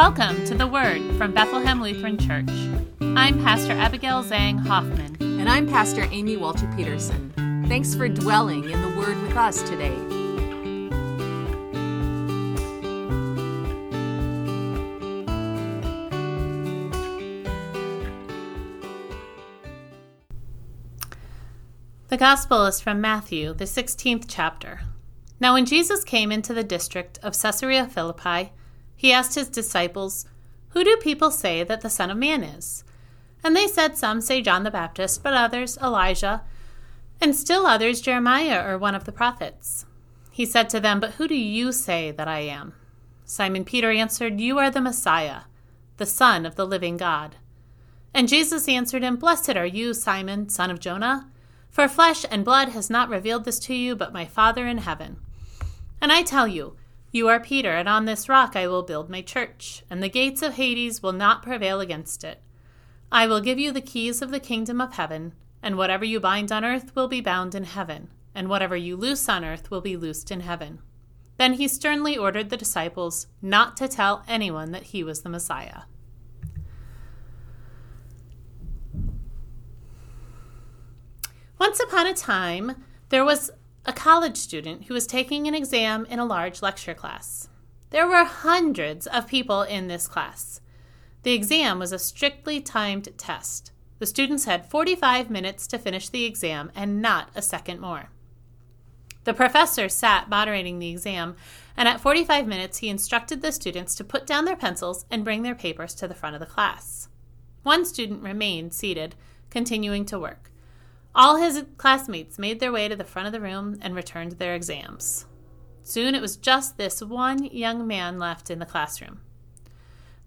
Welcome to the Word from Bethlehem Lutheran Church. I'm Pastor Abigail Zhang Hoffman. And I'm Pastor Amy Walter Peterson. Thanks for dwelling in the Word with us today. The Gospel is from Matthew, the 16th chapter. Now, when Jesus came into the district of Caesarea Philippi, he asked his disciples, Who do people say that the Son of Man is? And they said, Some say John the Baptist, but others Elijah, and still others Jeremiah or one of the prophets. He said to them, But who do you say that I am? Simon Peter answered, You are the Messiah, the Son of the living God. And Jesus answered him, Blessed are you, Simon, son of Jonah, for flesh and blood has not revealed this to you, but my Father in heaven. And I tell you, you are Peter, and on this rock I will build my church, and the gates of Hades will not prevail against it. I will give you the keys of the kingdom of heaven, and whatever you bind on earth will be bound in heaven, and whatever you loose on earth will be loosed in heaven. Then he sternly ordered the disciples not to tell anyone that he was the Messiah. Once upon a time, there was a college student who was taking an exam in a large lecture class. There were hundreds of people in this class. The exam was a strictly timed test. The students had 45 minutes to finish the exam and not a second more. The professor sat moderating the exam, and at 45 minutes, he instructed the students to put down their pencils and bring their papers to the front of the class. One student remained seated, continuing to work. All his classmates made their way to the front of the room and returned their exams. Soon it was just this one young man left in the classroom.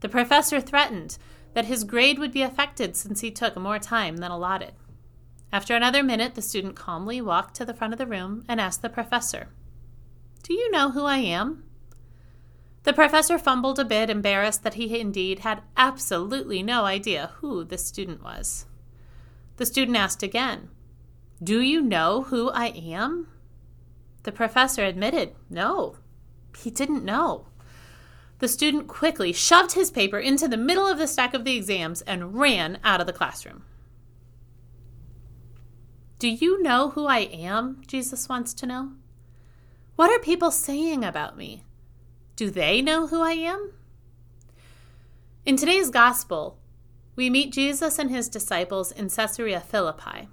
The professor threatened that his grade would be affected since he took more time than allotted. After another minute, the student calmly walked to the front of the room and asked the professor, Do you know who I am? The professor fumbled a bit, embarrassed that he indeed had absolutely no idea who this student was. The student asked again, Do you know who I am? The professor admitted, No, he didn't know. The student quickly shoved his paper into the middle of the stack of the exams and ran out of the classroom. Do you know who I am? Jesus wants to know. What are people saying about me? Do they know who I am? In today's gospel, we meet Jesus and his disciples in Caesarea Philippi.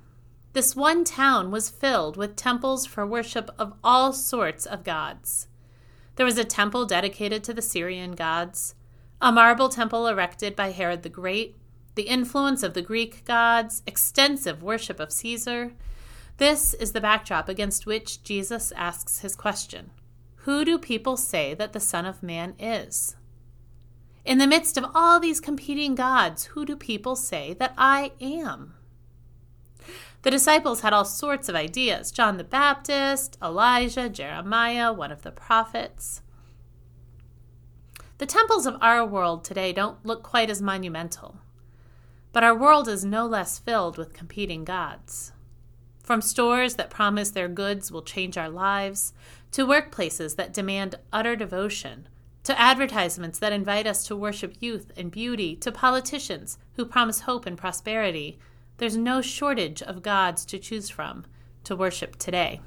This one town was filled with temples for worship of all sorts of gods. There was a temple dedicated to the Syrian gods, a marble temple erected by Herod the Great, the influence of the Greek gods, extensive worship of Caesar. This is the backdrop against which Jesus asks his question Who do people say that the Son of Man is? In the midst of all these competing gods, who do people say that I am? The disciples had all sorts of ideas John the Baptist, Elijah, Jeremiah, one of the prophets. The temples of our world today don't look quite as monumental, but our world is no less filled with competing gods. From stores that promise their goods will change our lives, to workplaces that demand utter devotion to advertisements that invite us to worship youth and beauty, to politicians who promise hope and prosperity. There's no shortage of gods to choose from to worship today.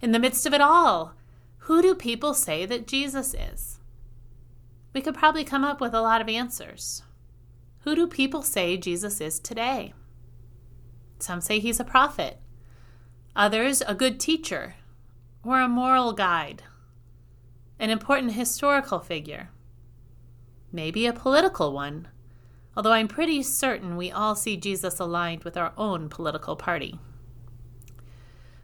In the midst of it all, who do people say that Jesus is? We could probably come up with a lot of answers. Who do people say Jesus is today? Some say he's a prophet, others, a good teacher or a moral guide an important historical figure, maybe a political one, although I'm pretty certain we all see Jesus aligned with our own political party.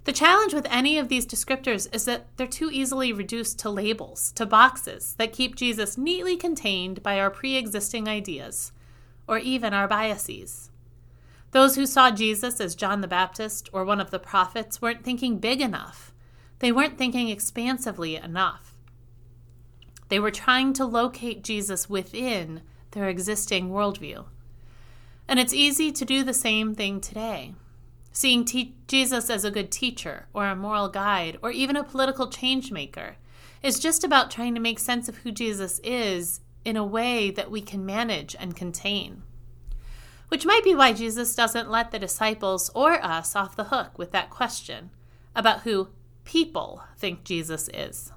The challenge with any of these descriptors is that they're too easily reduced to labels, to boxes that keep Jesus neatly contained by our pre existing ideas, or even our biases. Those who saw Jesus as John the Baptist or one of the prophets weren't thinking big enough. They weren't thinking expansively enough. They were trying to locate Jesus within their existing worldview. And it's easy to do the same thing today. Seeing te- Jesus as a good teacher, or a moral guide, or even a political change maker is just about trying to make sense of who Jesus is in a way that we can manage and contain. Which might be why Jesus doesn't let the disciples or us off the hook with that question about who people think Jesus is.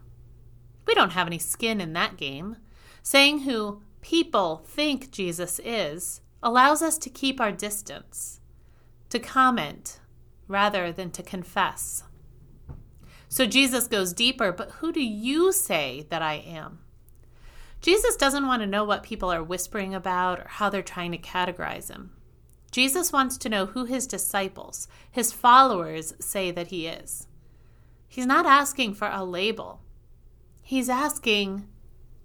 We don't have any skin in that game. Saying who people think Jesus is allows us to keep our distance, to comment rather than to confess. So Jesus goes deeper, but who do you say that I am? Jesus doesn't want to know what people are whispering about or how they're trying to categorize him. Jesus wants to know who his disciples, his followers, say that he is. He's not asking for a label. He's asking,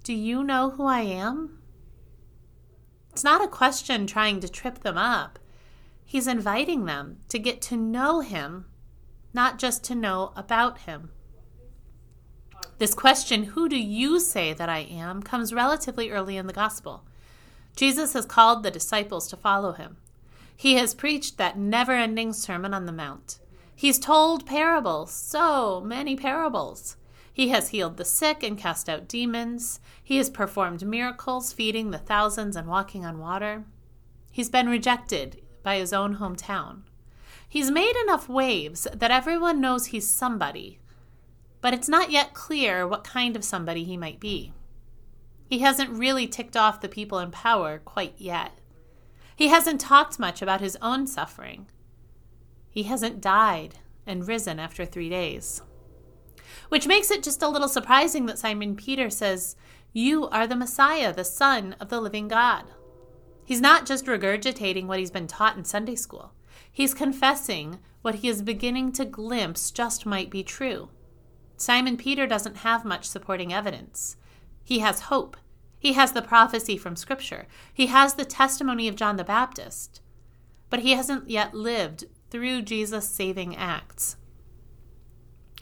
Do you know who I am? It's not a question trying to trip them up. He's inviting them to get to know him, not just to know about him. This question, Who do you say that I am? comes relatively early in the gospel. Jesus has called the disciples to follow him. He has preached that never ending Sermon on the Mount. He's told parables, so many parables. He has healed the sick and cast out demons. He has performed miracles, feeding the thousands and walking on water. He's been rejected by his own hometown. He's made enough waves that everyone knows he's somebody, but it's not yet clear what kind of somebody he might be. He hasn't really ticked off the people in power quite yet. He hasn't talked much about his own suffering. He hasn't died and risen after three days. Which makes it just a little surprising that Simon Peter says, You are the Messiah, the Son of the living God. He's not just regurgitating what he's been taught in Sunday school, he's confessing what he is beginning to glimpse just might be true. Simon Peter doesn't have much supporting evidence. He has hope. He has the prophecy from Scripture. He has the testimony of John the Baptist. But he hasn't yet lived through Jesus' saving acts.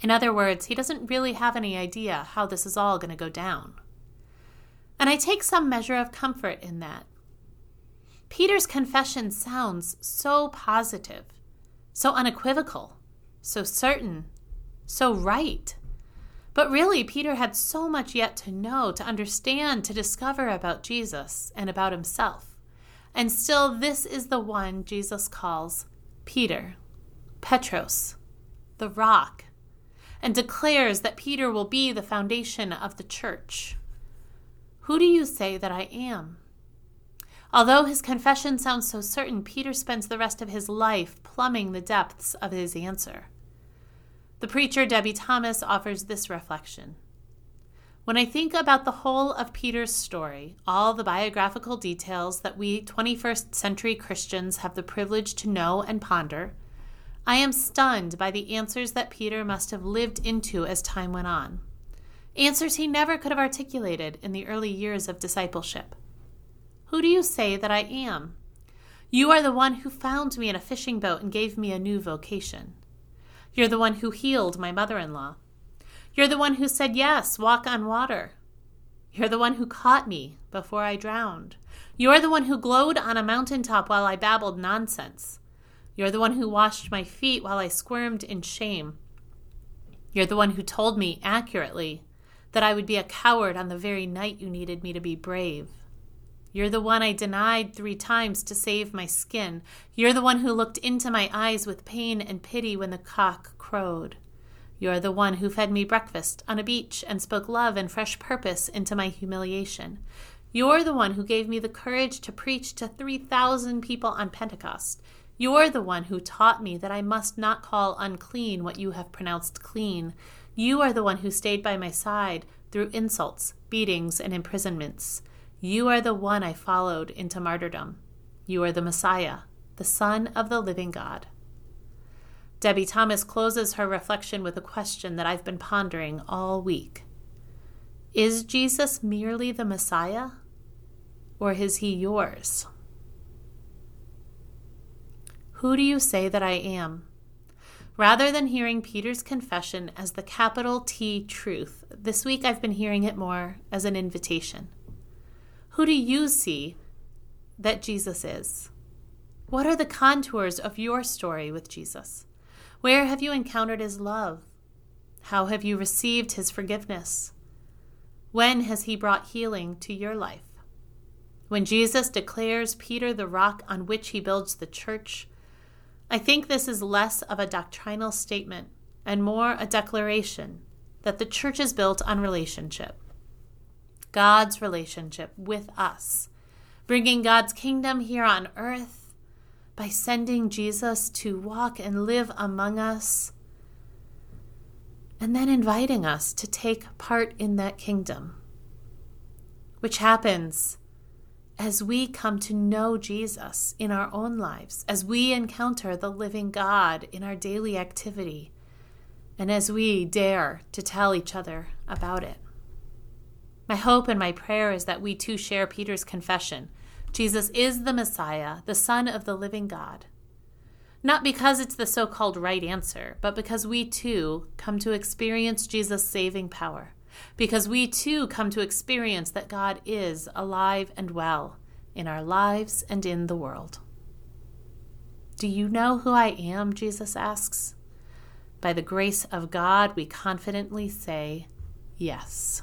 In other words, he doesn't really have any idea how this is all going to go down. And I take some measure of comfort in that. Peter's confession sounds so positive, so unequivocal, so certain, so right. But really, Peter had so much yet to know, to understand, to discover about Jesus and about himself. And still, this is the one Jesus calls Peter, Petros, the rock, and declares that Peter will be the foundation of the church. Who do you say that I am? Although his confession sounds so certain, Peter spends the rest of his life plumbing the depths of his answer. The preacher Debie Thomas offers this reflection. When I think about the whole of Peter's story, all the biographical details that we 21st century Christians have the privilege to know and ponder, I am stunned by the answers that Peter must have lived into as time went on. Answers he never could have articulated in the early years of discipleship. Who do you say that I am? You are the one who found me in a fishing boat and gave me a new vocation. You're the one who healed my mother in law. You're the one who said, Yes, walk on water. You're the one who caught me before I drowned. You're the one who glowed on a mountain top while I babbled nonsense. You're the one who washed my feet while I squirmed in shame. You're the one who told me accurately that I would be a coward on the very night you needed me to be brave. You're the one I denied three times to save my skin. You're the one who looked into my eyes with pain and pity when the cock crowed. You're the one who fed me breakfast on a beach and spoke love and fresh purpose into my humiliation. You're the one who gave me the courage to preach to 3,000 people on Pentecost. You're the one who taught me that I must not call unclean what you have pronounced clean. You are the one who stayed by my side through insults, beatings, and imprisonments. You are the one I followed into martyrdom. You are the Messiah, the Son of the living God. Debie Thomas closes her reflection with a question that I've been pondering all week Is Jesus merely the Messiah, or is he yours? Who do you say that I am? Rather than hearing Peter's confession as the capital T truth, this week I've been hearing it more as an invitation. Who do you see that Jesus is? What are the contours of your story with Jesus? Where have you encountered his love? How have you received his forgiveness? When has he brought healing to your life? When Jesus declares Peter the rock on which he builds the church, I think this is less of a doctrinal statement and more a declaration that the church is built on relationship. God's relationship with us, bringing God's kingdom here on earth by sending Jesus to walk and live among us, and then inviting us to take part in that kingdom, which happens as we come to know Jesus in our own lives, as we encounter the living God in our daily activity, and as we dare to tell each other about it. My hope and my prayer is that we too share Peter's confession Jesus is the Messiah, the Son of the living God. Not because it's the so called right answer, but because we too come to experience Jesus' saving power because we too come to experience that God is alive and well in our lives and in the world. Do you know who I am? Jesus asks. By the grace of God, we confidently say, Yes.